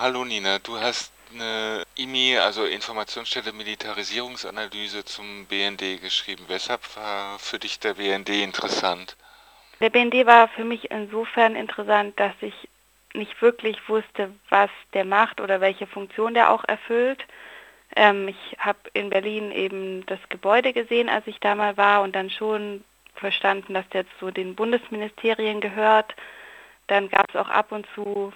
Hallo Nina, du hast eine IMI, also Informationsstelle Militarisierungsanalyse zum BND geschrieben. Weshalb war für dich der BND interessant? Der BND war für mich insofern interessant, dass ich nicht wirklich wusste, was der macht oder welche Funktion der auch erfüllt. Ähm, ich habe in Berlin eben das Gebäude gesehen, als ich da mal war und dann schon verstanden, dass der zu den Bundesministerien gehört. Dann gab es auch ab und zu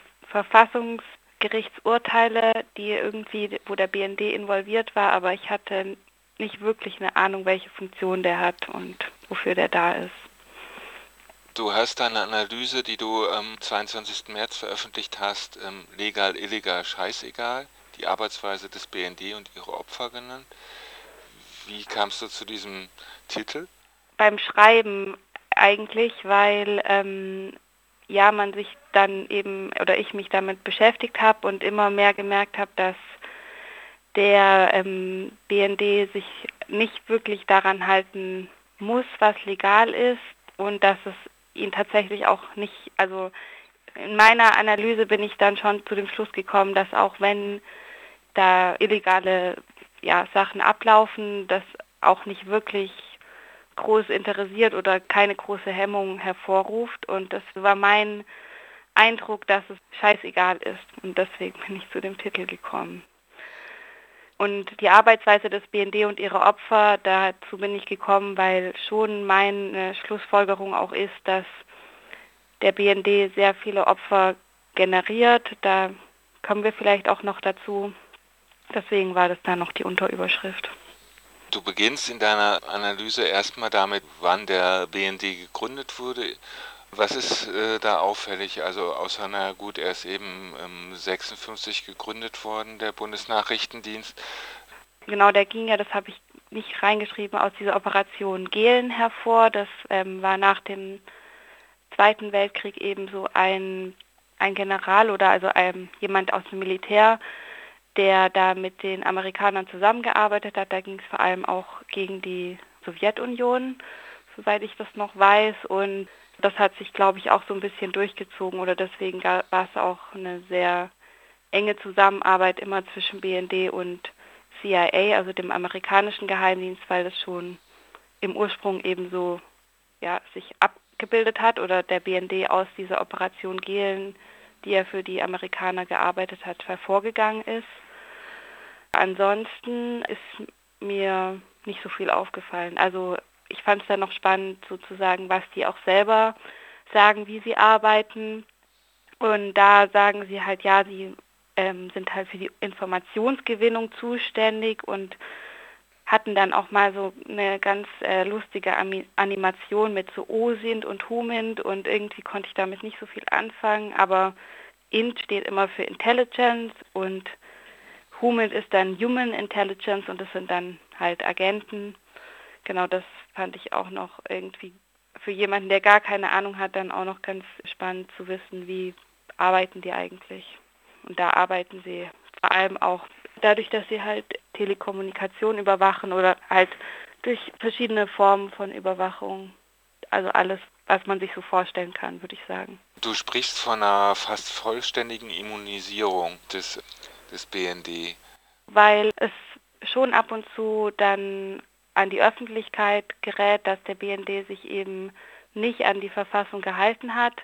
Verfassungsgerichtsurteile, die irgendwie, wo der BND involviert war, aber ich hatte nicht wirklich eine Ahnung, welche Funktion der hat und wofür der da ist. Du hast deine Analyse, die du am 22. März veröffentlicht hast, ähm, legal, illegal, scheißegal, die Arbeitsweise des BND und ihre Opfer genannt. Wie kamst du zu diesem Titel? Beim Schreiben eigentlich, weil ähm, ja man sich dann eben oder ich mich damit beschäftigt habe und immer mehr gemerkt habe, dass der ähm, BND sich nicht wirklich daran halten muss, was legal ist und dass es ihn tatsächlich auch nicht, also in meiner Analyse bin ich dann schon zu dem Schluss gekommen, dass auch wenn da illegale ja, Sachen ablaufen, das auch nicht wirklich groß interessiert oder keine große Hemmung hervorruft. Und das war mein Eindruck, dass es scheißegal ist. Und deswegen bin ich zu dem Titel gekommen. Und die Arbeitsweise des BND und ihre Opfer, dazu bin ich gekommen, weil schon meine Schlussfolgerung auch ist, dass der BND sehr viele Opfer generiert. Da kommen wir vielleicht auch noch dazu. Deswegen war das dann noch die Unterüberschrift. Du beginnst in deiner Analyse erstmal damit, wann der BND gegründet wurde. Was ist äh, da auffällig? Also außer, na gut, er ist eben ähm, 56 gegründet worden, der Bundesnachrichtendienst. Genau, der ging ja, das habe ich nicht reingeschrieben, aus dieser Operation Gehlen hervor. Das ähm, war nach dem Zweiten Weltkrieg eben so ein, ein General oder also ein, jemand aus dem Militär, der da mit den Amerikanern zusammengearbeitet hat. Da ging es vor allem auch gegen die Sowjetunion, soweit ich das noch weiß. Und das hat sich, glaube ich, auch so ein bisschen durchgezogen oder deswegen war es auch eine sehr enge Zusammenarbeit immer zwischen BND und CIA, also dem amerikanischen Geheimdienst, weil das schon im Ursprung eben so ja, sich abgebildet hat oder der BND aus dieser Operation Gehlen, die er für die Amerikaner gearbeitet hat, hervorgegangen ist. Ansonsten ist mir nicht so viel aufgefallen. Also ich fand es dann noch spannend sozusagen, was die auch selber sagen, wie sie arbeiten. Und da sagen sie halt, ja, sie ähm, sind halt für die Informationsgewinnung zuständig und hatten dann auch mal so eine ganz äh, lustige Animation mit so OSINT und HUMINT und irgendwie konnte ich damit nicht so viel anfangen, aber INT steht immer für Intelligence und HUMINT ist dann Human Intelligence und das sind dann halt Agenten. Genau das fand ich auch noch irgendwie für jemanden, der gar keine Ahnung hat, dann auch noch ganz spannend zu wissen, wie arbeiten die eigentlich. Und da arbeiten sie vor allem auch dadurch, dass sie halt Telekommunikation überwachen oder halt durch verschiedene Formen von Überwachung. Also alles, was man sich so vorstellen kann, würde ich sagen. Du sprichst von einer fast vollständigen Immunisierung des des BND? Weil es schon ab und zu dann an die Öffentlichkeit gerät, dass der BND sich eben nicht an die Verfassung gehalten hat.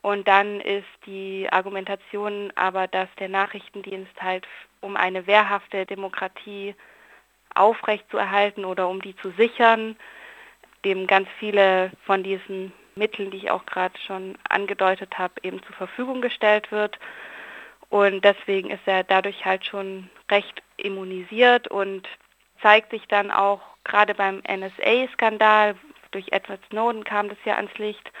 Und dann ist die Argumentation aber, dass der Nachrichtendienst halt, um eine wehrhafte Demokratie aufrechtzuerhalten oder um die zu sichern, dem ganz viele von diesen Mitteln, die ich auch gerade schon angedeutet habe, eben zur Verfügung gestellt wird. Und deswegen ist er dadurch halt schon recht immunisiert und zeigt sich dann auch gerade beim NSA-Skandal, durch Edward Snowden kam das ja ans Licht,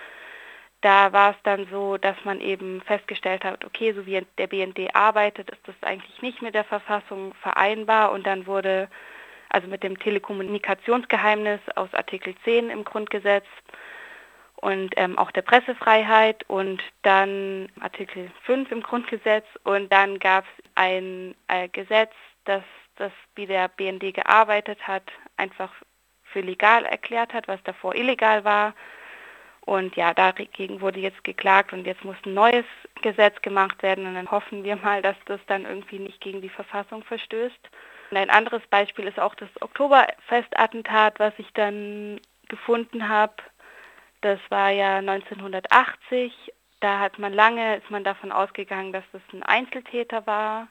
da war es dann so, dass man eben festgestellt hat, okay, so wie der BND arbeitet, ist das eigentlich nicht mit der Verfassung vereinbar. Und dann wurde also mit dem Telekommunikationsgeheimnis aus Artikel 10 im Grundgesetz und ähm, auch der Pressefreiheit und dann Artikel 5 im Grundgesetz. Und dann gab es ein äh, Gesetz, das das, wie der BND gearbeitet hat, einfach für legal erklärt hat, was davor illegal war. Und ja, dagegen wurde jetzt geklagt und jetzt muss ein neues Gesetz gemacht werden und dann hoffen wir mal, dass das dann irgendwie nicht gegen die Verfassung verstößt. Und ein anderes Beispiel ist auch das Oktoberfestattentat, was ich dann gefunden habe. Das war ja 1980. Da hat man lange, ist man davon ausgegangen, dass das ein Einzeltäter war.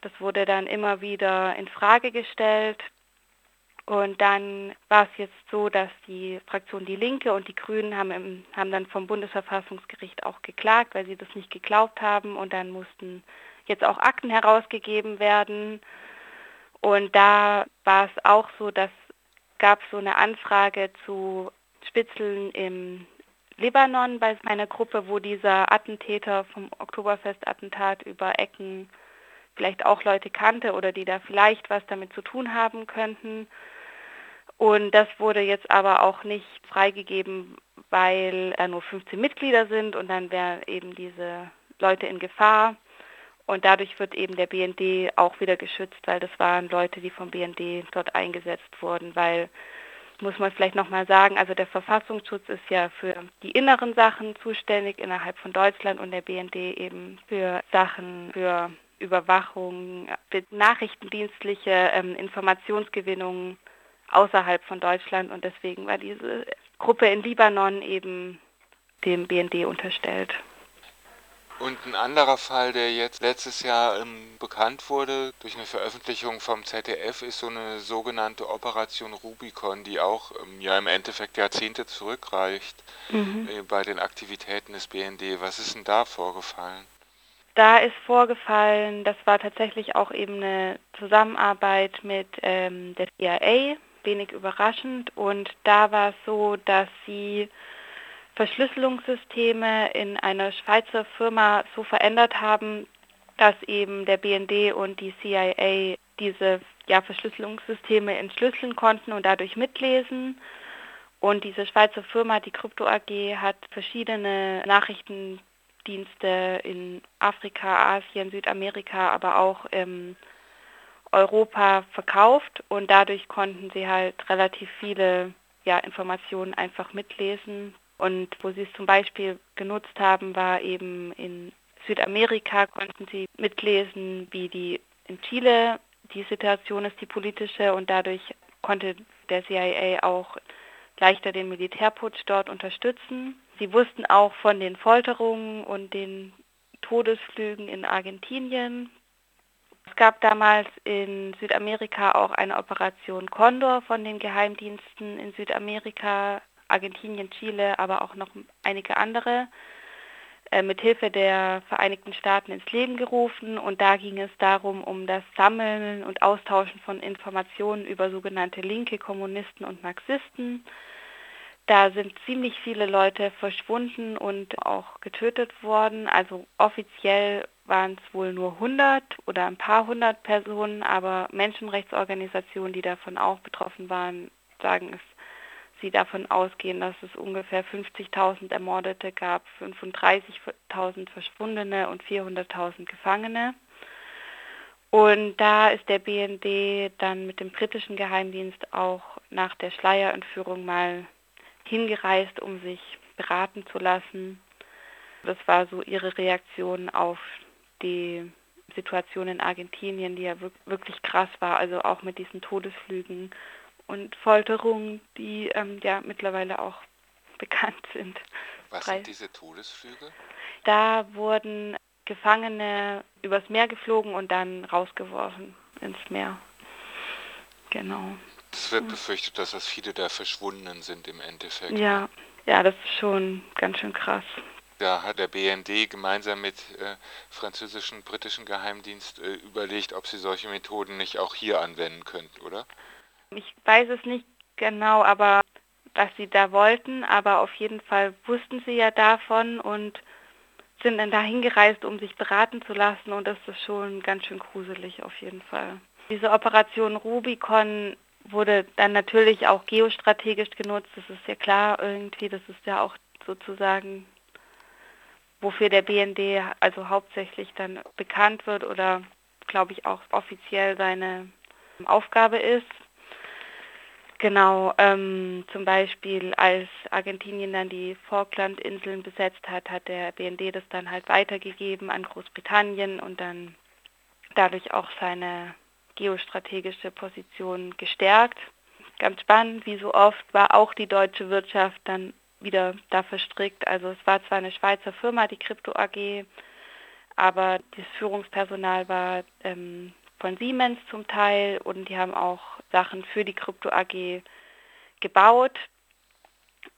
Das wurde dann immer wieder in Frage gestellt. Und dann war es jetzt so, dass die Fraktion Die Linke und die Grünen haben, im, haben dann vom Bundesverfassungsgericht auch geklagt, weil sie das nicht geglaubt haben. Und dann mussten jetzt auch Akten herausgegeben werden. Und da war es auch so, dass gab so eine Anfrage zu Spitzeln im Libanon bei meiner Gruppe, wo dieser Attentäter vom Oktoberfestattentat über Ecken vielleicht auch Leute kannte oder die da vielleicht was damit zu tun haben könnten. Und das wurde jetzt aber auch nicht freigegeben, weil da nur 15 Mitglieder sind und dann wären eben diese Leute in Gefahr. Und dadurch wird eben der BND auch wieder geschützt, weil das waren Leute, die vom BND dort eingesetzt wurden, weil muss man vielleicht nochmal sagen, also der Verfassungsschutz ist ja für die inneren Sachen zuständig innerhalb von Deutschland und der BND eben für Sachen, für Überwachung, nachrichtendienstliche ähm, Informationsgewinnung außerhalb von Deutschland und deswegen war diese Gruppe in Libanon eben dem BND unterstellt. Und ein anderer Fall, der jetzt letztes Jahr ähm, bekannt wurde durch eine Veröffentlichung vom ZDF, ist so eine sogenannte Operation Rubicon, die auch ähm, ja im Endeffekt Jahrzehnte zurückreicht mhm. äh, bei den Aktivitäten des BND. Was ist denn da vorgefallen? Da ist vorgefallen, das war tatsächlich auch eben eine Zusammenarbeit mit ähm, der CIA, wenig überraschend. Und da war es so, dass sie Verschlüsselungssysteme in einer Schweizer Firma so verändert haben, dass eben der BND und die CIA diese ja, Verschlüsselungssysteme entschlüsseln konnten und dadurch mitlesen. Und diese Schweizer Firma, die Krypto AG, hat verschiedene Nachrichtendienste in Afrika, Asien, Südamerika, aber auch in Europa verkauft. Und dadurch konnten sie halt relativ viele ja, Informationen einfach mitlesen, und wo sie es zum Beispiel genutzt haben, war eben in Südamerika, konnten sie mitlesen, wie die in Chile die Situation ist, die politische, und dadurch konnte der CIA auch leichter den Militärputsch dort unterstützen. Sie wussten auch von den Folterungen und den Todesflügen in Argentinien. Es gab damals in Südamerika auch eine Operation Condor von den Geheimdiensten in Südamerika, Argentinien, Chile, aber auch noch einige andere äh, mit Hilfe der Vereinigten Staaten ins Leben gerufen und da ging es darum, um das Sammeln und Austauschen von Informationen über sogenannte linke Kommunisten und Marxisten. Da sind ziemlich viele Leute verschwunden und auch getötet worden. Also offiziell waren es wohl nur 100 oder ein paar hundert Personen, aber Menschenrechtsorganisationen, die davon auch betroffen waren, sagen, es sie davon ausgehen, dass es ungefähr 50.000 Ermordete gab, 35.000 Verschwundene und 400.000 Gefangene. Und da ist der BND dann mit dem britischen Geheimdienst auch nach der Schleierentführung mal hingereist, um sich beraten zu lassen. Das war so ihre Reaktion auf die Situation in Argentinien, die ja wirklich krass war, also auch mit diesen Todesflügen und Folterungen, die ähm, ja mittlerweile auch bekannt sind. Was sind diese Todesflüge? Da wurden Gefangene übers Meer geflogen und dann rausgeworfen ins Meer. Genau. Es wird befürchtet, dass das viele der Verschwundenen sind im Endeffekt. Ja, ja, das ist schon ganz schön krass. Da hat der BND gemeinsam mit äh, französischen, britischen Geheimdienst äh, überlegt, ob sie solche Methoden nicht auch hier anwenden könnten, oder? Ich weiß es nicht genau, aber was sie da wollten, aber auf jeden Fall wussten sie ja davon und sind dann dahin gereist, um sich beraten zu lassen und das ist schon ganz schön gruselig auf jeden Fall. Diese Operation Rubicon wurde dann natürlich auch geostrategisch genutzt, das ist ja klar irgendwie, das ist ja auch sozusagen, wofür der BND also hauptsächlich dann bekannt wird oder glaube ich auch offiziell seine Aufgabe ist. Genau, ähm, zum Beispiel als Argentinien dann die Falklandinseln besetzt hat, hat der BND das dann halt weitergegeben an Großbritannien und dann dadurch auch seine geostrategische Position gestärkt. Ganz spannend, wie so oft war auch die deutsche Wirtschaft dann wieder da verstrickt. Also es war zwar eine Schweizer Firma, die Krypto AG, aber das Führungspersonal war ähm, von Siemens zum Teil und die haben auch Sachen für die Krypto AG gebaut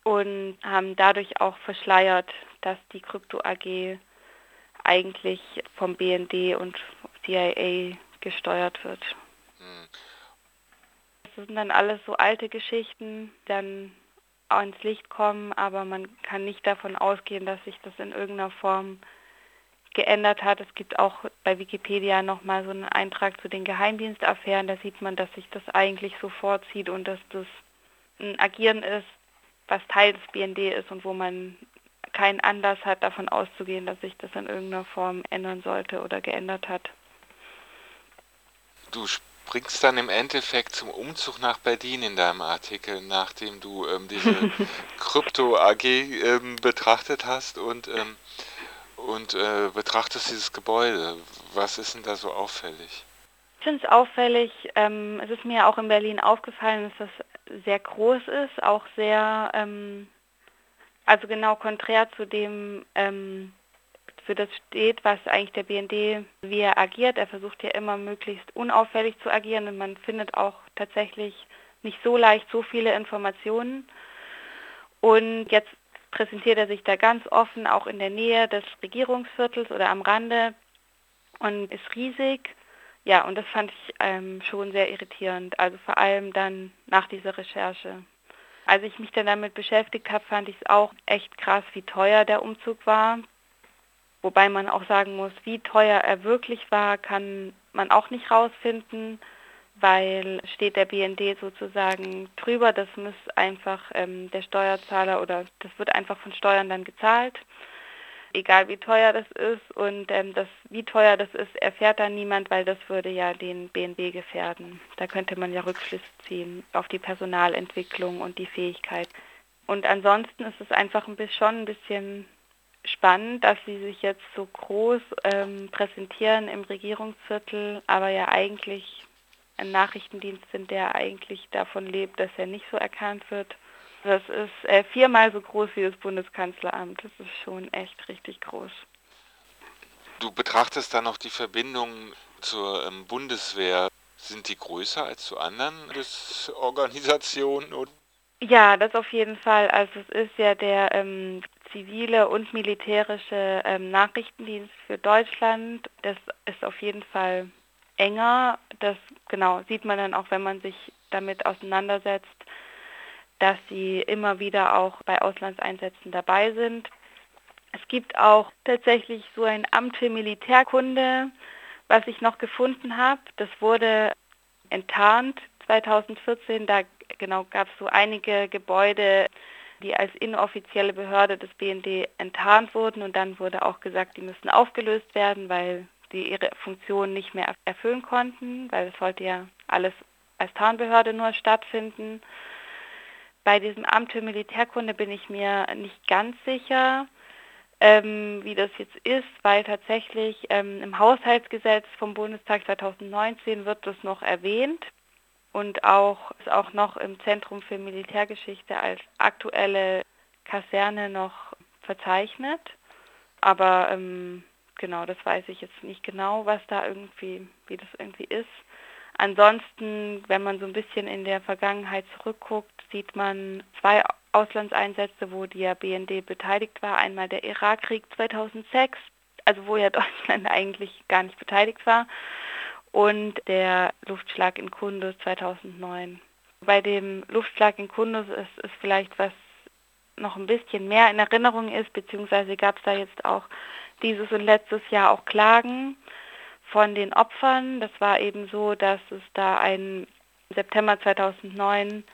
und haben dadurch auch verschleiert, dass die Krypto AG eigentlich vom BND und CIA gesteuert wird. Hm. Das sind dann alles so alte Geschichten, dann ans Licht kommen, aber man kann nicht davon ausgehen, dass sich das in irgendeiner Form geändert hat. Es gibt auch bei Wikipedia nochmal so einen Eintrag zu den Geheimdienstaffären. Da sieht man, dass sich das eigentlich so vorzieht und dass das ein Agieren ist, was Teil des BND ist und wo man keinen Anlass hat, davon auszugehen, dass sich das in irgendeiner Form ändern sollte oder geändert hat. Du springst dann im Endeffekt zum Umzug nach Berlin in deinem Artikel, nachdem du ähm, diese Krypto AG ähm, betrachtet hast und ähm, und äh, betrachtest dieses Gebäude. Was ist denn da so auffällig? Ich finde es auffällig. Ähm, es ist mir auch in Berlin aufgefallen, dass das sehr groß ist, auch sehr, ähm, also genau konträr zu dem, ähm, für das steht, was eigentlich der BND, wie er agiert. Er versucht ja immer möglichst unauffällig zu agieren und man findet auch tatsächlich nicht so leicht so viele Informationen. Und jetzt präsentiert er sich da ganz offen, auch in der Nähe des Regierungsviertels oder am Rande und ist riesig. Ja, und das fand ich ähm, schon sehr irritierend, also vor allem dann nach dieser Recherche. Als ich mich dann damit beschäftigt habe, fand ich es auch echt krass, wie teuer der Umzug war. Wobei man auch sagen muss, wie teuer er wirklich war, kann man auch nicht rausfinden weil steht der BND sozusagen drüber. Das muss einfach ähm, der Steuerzahler oder das wird einfach von Steuern dann gezahlt, egal wie teuer das ist. Und ähm, das, wie teuer das ist, erfährt dann niemand, weil das würde ja den BND gefährden. Da könnte man ja Rückschlüsse ziehen auf die Personalentwicklung und die Fähigkeit. Und ansonsten ist es einfach ein bisschen, schon ein bisschen spannend, dass sie sich jetzt so groß ähm, präsentieren im Regierungsviertel, aber ja eigentlich ein Nachrichtendienst sind, der eigentlich davon lebt, dass er nicht so erkannt wird. Das ist äh, viermal so groß wie das Bundeskanzleramt. Das ist schon echt richtig groß. Du betrachtest dann noch die Verbindungen zur ähm, Bundeswehr. Sind die größer als zu anderen Organisationen? Ja, das auf jeden Fall. Also es ist ja der ähm, zivile und militärische ähm, Nachrichtendienst für Deutschland. Das ist auf jeden Fall enger. Das genau sieht man dann auch, wenn man sich damit auseinandersetzt, dass sie immer wieder auch bei Auslandseinsätzen dabei sind. Es gibt auch tatsächlich so ein Amt für Militärkunde, was ich noch gefunden habe. Das wurde enttarnt 2014. Da genau gab es so einige Gebäude, die als inoffizielle Behörde des BND enttarnt wurden und dann wurde auch gesagt, die müssen aufgelöst werden, weil die ihre Funktion nicht mehr erfüllen konnten, weil es sollte ja alles als Tarnbehörde nur stattfinden. Bei diesem Amt für Militärkunde bin ich mir nicht ganz sicher, ähm, wie das jetzt ist, weil tatsächlich ähm, im Haushaltsgesetz vom Bundestag 2019 wird das noch erwähnt und auch ist auch noch im Zentrum für Militärgeschichte als aktuelle Kaserne noch verzeichnet. Aber ähm, genau, das weiß ich jetzt nicht genau, was da irgendwie, wie das irgendwie ist. Ansonsten, wenn man so ein bisschen in der Vergangenheit zurückguckt, sieht man zwei Auslandseinsätze, wo der BND beteiligt war. Einmal der Irakkrieg 2006, also wo ja Deutschland eigentlich gar nicht beteiligt war, und der Luftschlag in Kunduz 2009. Bei dem Luftschlag in Kunduz ist, ist vielleicht was noch ein bisschen mehr in Erinnerung ist, beziehungsweise gab es da jetzt auch dieses und letztes Jahr auch Klagen von den Opfern. Das war eben so, dass es da ein September 2009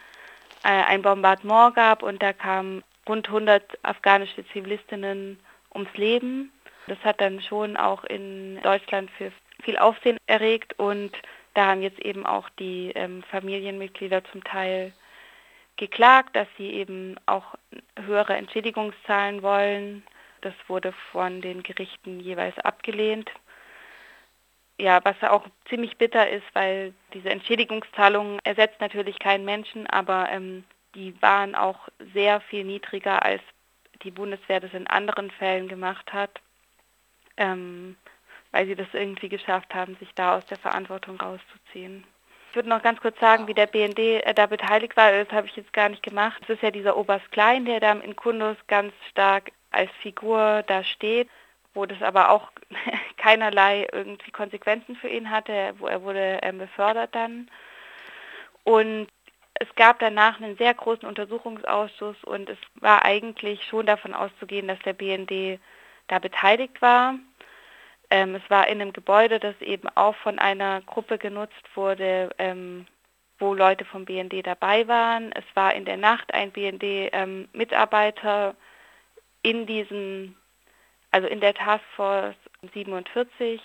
äh, ein Bombardement gab und da kamen rund 100 afghanische Zivilistinnen ums Leben. Das hat dann schon auch in Deutschland für viel Aufsehen erregt und da haben jetzt eben auch die ähm, Familienmitglieder zum Teil geklagt, dass sie eben auch höhere Entschädigungszahlen wollen. Das wurde von den Gerichten jeweils abgelehnt. Ja, was auch ziemlich bitter ist, weil diese Entschädigungszahlung ersetzt natürlich keinen Menschen, aber ähm, die waren auch sehr viel niedriger, als die Bundeswehr das in anderen Fällen gemacht hat, ähm, weil sie das irgendwie geschafft haben, sich da aus der Verantwortung rauszuziehen. Ich würde noch ganz kurz sagen, wie der BND äh, da beteiligt war. Das habe ich jetzt gar nicht gemacht. Es ist ja dieser Oberst Klein, der da in Kundus ganz stark als Figur da steht, wo das aber auch keinerlei irgendwie Konsequenzen für ihn hatte, wo er wurde ähm, befördert dann. Und es gab danach einen sehr großen Untersuchungsausschuss und es war eigentlich schon davon auszugehen, dass der BND da beteiligt war. Ähm, es war in einem Gebäude, das eben auch von einer Gruppe genutzt wurde, ähm, wo Leute vom BND dabei waren. Es war in der Nacht ein BND-Mitarbeiter ähm, in diesem, also in der Taskforce 47,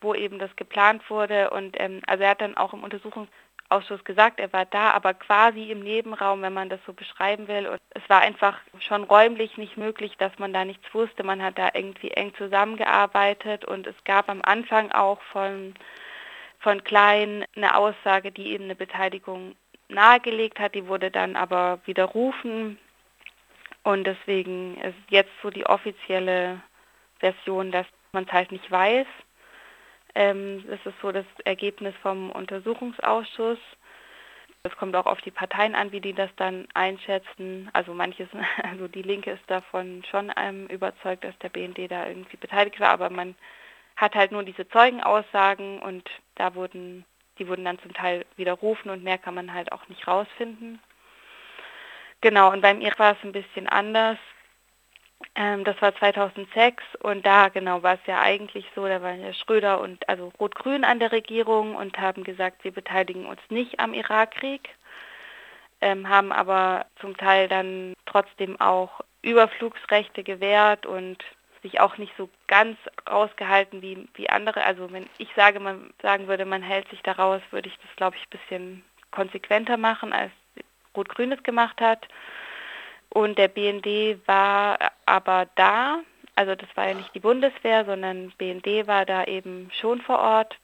wo eben das geplant wurde. Und ähm, also er hat dann auch im Untersuchungsausschuss Ausschuss gesagt, er war da, aber quasi im Nebenraum, wenn man das so beschreiben will. Und es war einfach schon räumlich nicht möglich, dass man da nichts wusste. Man hat da irgendwie eng zusammengearbeitet und es gab am Anfang auch von, von Klein eine Aussage, die eben eine Beteiligung nahegelegt hat. Die wurde dann aber widerrufen. Und deswegen ist jetzt so die offizielle Version, dass man es halt nicht weiß. Ähm, das ist so das Ergebnis vom Untersuchungsausschuss. Es kommt auch auf die Parteien an, wie die das dann einschätzen. Also manches, also die Linke ist davon schon ähm, überzeugt, dass der BND da irgendwie beteiligt war, aber man hat halt nur diese Zeugenaussagen und da wurden, die wurden dann zum Teil widerrufen und mehr kann man halt auch nicht rausfinden. Genau, und beim Irak war es ein bisschen anders. Ähm, das war 2006 und da genau war es ja eigentlich so, da waren ja Schröder und also Rot-Grün an der Regierung und haben gesagt, wir beteiligen uns nicht am Irakkrieg, ähm, haben aber zum Teil dann trotzdem auch Überflugsrechte gewährt und sich auch nicht so ganz rausgehalten wie, wie andere. Also wenn ich sage, man sagen würde, man hält sich da raus, würde ich das, glaube ich, ein bisschen konsequenter machen, als Rot-Grün es gemacht hat. Und der BND war aber da, also das war ja nicht die Bundeswehr, sondern BND war da eben schon vor Ort.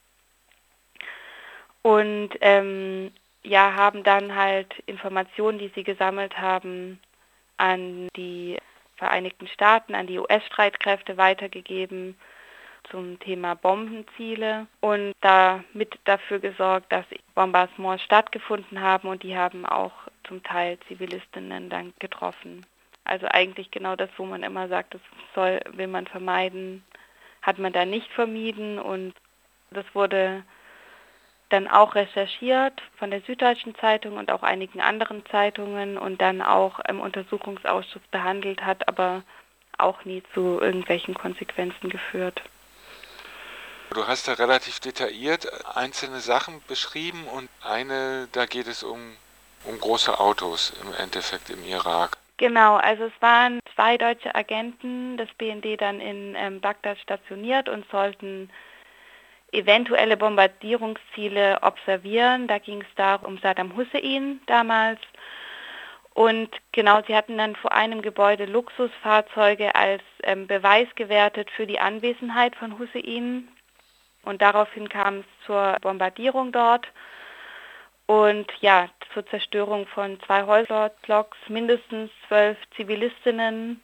Und ähm, ja, haben dann halt Informationen, die sie gesammelt haben, an die Vereinigten Staaten, an die US-Streitkräfte weitergegeben zum Thema Bombenziele und damit dafür gesorgt, dass Bombardements stattgefunden haben und die haben auch zum Teil Zivilistinnen dann getroffen. Also eigentlich genau das, wo man immer sagt, das soll, will man vermeiden, hat man da nicht vermieden und das wurde dann auch recherchiert von der Süddeutschen Zeitung und auch einigen anderen Zeitungen und dann auch im Untersuchungsausschuss behandelt hat, aber auch nie zu irgendwelchen Konsequenzen geführt. Du hast da relativ detailliert einzelne Sachen beschrieben und eine, da geht es um um große Autos im Endeffekt im Irak. Genau, also es waren zwei deutsche Agenten des BND dann in ähm, Bagdad stationiert und sollten eventuelle Bombardierungsziele observieren. Da ging es da um Saddam Hussein damals. Und genau, sie hatten dann vor einem Gebäude Luxusfahrzeuge als ähm, Beweis gewertet für die Anwesenheit von Hussein. Und daraufhin kam es zur Bombardierung dort. Und ja, zur Zerstörung von zwei Häuserblocks, mindestens zwölf Zivilistinnen.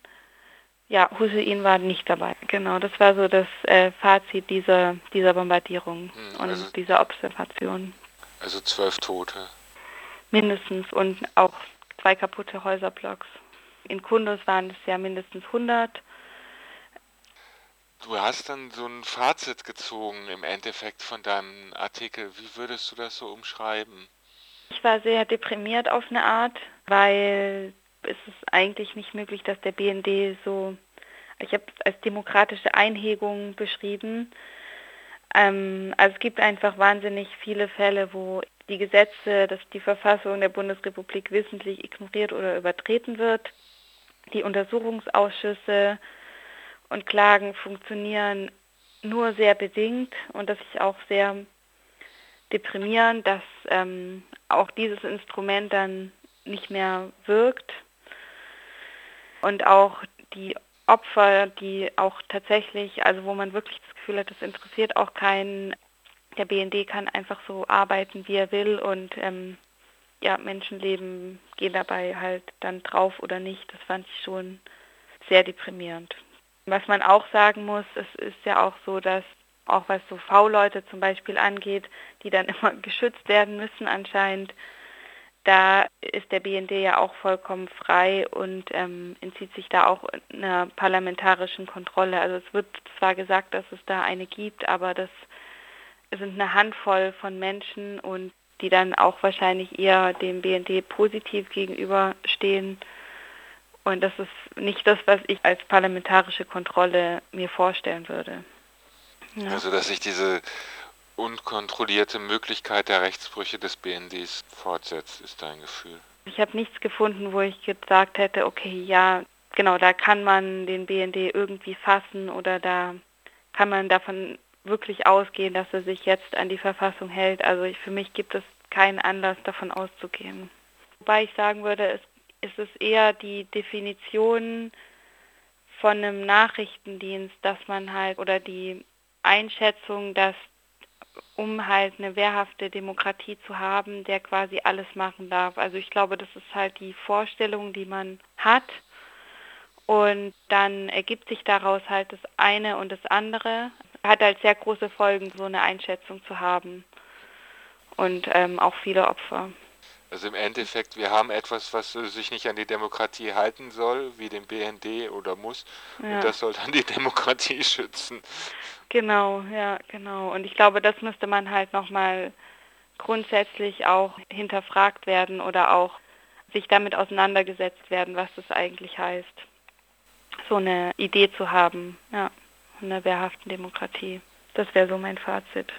Ja, Hussein war nicht dabei. Genau, das war so das äh, Fazit dieser, dieser Bombardierung hm, also, und dieser Observation. Also zwölf Tote. Mindestens und auch zwei kaputte Häuserblocks. In Kundus waren es ja mindestens 100. Du hast dann so ein Fazit gezogen im Endeffekt von deinem Artikel. Wie würdest du das so umschreiben? Ich war sehr deprimiert auf eine Art, weil es ist eigentlich nicht möglich, dass der BND so, ich habe es als demokratische Einhegung beschrieben. Ähm, also es gibt einfach wahnsinnig viele Fälle, wo die Gesetze, dass die Verfassung der Bundesrepublik wissentlich ignoriert oder übertreten wird. Die Untersuchungsausschüsse und Klagen funktionieren nur sehr bedingt und das ist auch sehr deprimierend, dass ähm, auch dieses Instrument dann nicht mehr wirkt. Und auch die Opfer, die auch tatsächlich, also wo man wirklich das Gefühl hat, das interessiert auch keinen. Der BND kann einfach so arbeiten, wie er will und ähm, ja, Menschenleben gehen dabei halt dann drauf oder nicht. Das fand ich schon sehr deprimierend. Was man auch sagen muss, es ist ja auch so, dass auch was so V-Leute zum Beispiel angeht, die dann immer geschützt werden müssen anscheinend, da ist der BND ja auch vollkommen frei und ähm, entzieht sich da auch einer parlamentarischen Kontrolle. Also es wird zwar gesagt, dass es da eine gibt, aber das sind eine Handvoll von Menschen und die dann auch wahrscheinlich eher dem BND positiv gegenüberstehen. Und das ist nicht das, was ich als parlamentarische Kontrolle mir vorstellen würde. Ja. Also dass sich diese unkontrollierte Möglichkeit der Rechtsbrüche des BNDs fortsetzt, ist dein Gefühl? Ich habe nichts gefunden, wo ich gesagt hätte, okay, ja, genau, da kann man den BND irgendwie fassen oder da kann man davon wirklich ausgehen, dass er sich jetzt an die Verfassung hält. Also ich, für mich gibt es keinen Anlass, davon auszugehen. Wobei ich sagen würde, es, es ist eher die Definition von einem Nachrichtendienst, dass man halt, oder die Einschätzung, dass um halt eine wehrhafte Demokratie zu haben, der quasi alles machen darf. Also ich glaube, das ist halt die Vorstellung, die man hat. Und dann ergibt sich daraus halt das eine und das andere. Hat halt sehr große Folgen, so eine Einschätzung zu haben. Und ähm, auch viele Opfer. Also im Endeffekt, wir haben etwas, was sich nicht an die Demokratie halten soll, wie den BND oder muss. Ja. Und das soll dann die Demokratie schützen. Genau, ja, genau. Und ich glaube, das müsste man halt nochmal grundsätzlich auch hinterfragt werden oder auch sich damit auseinandergesetzt werden, was das eigentlich heißt, so eine Idee zu haben, ja, einer wehrhaften Demokratie. Das wäre so mein Fazit.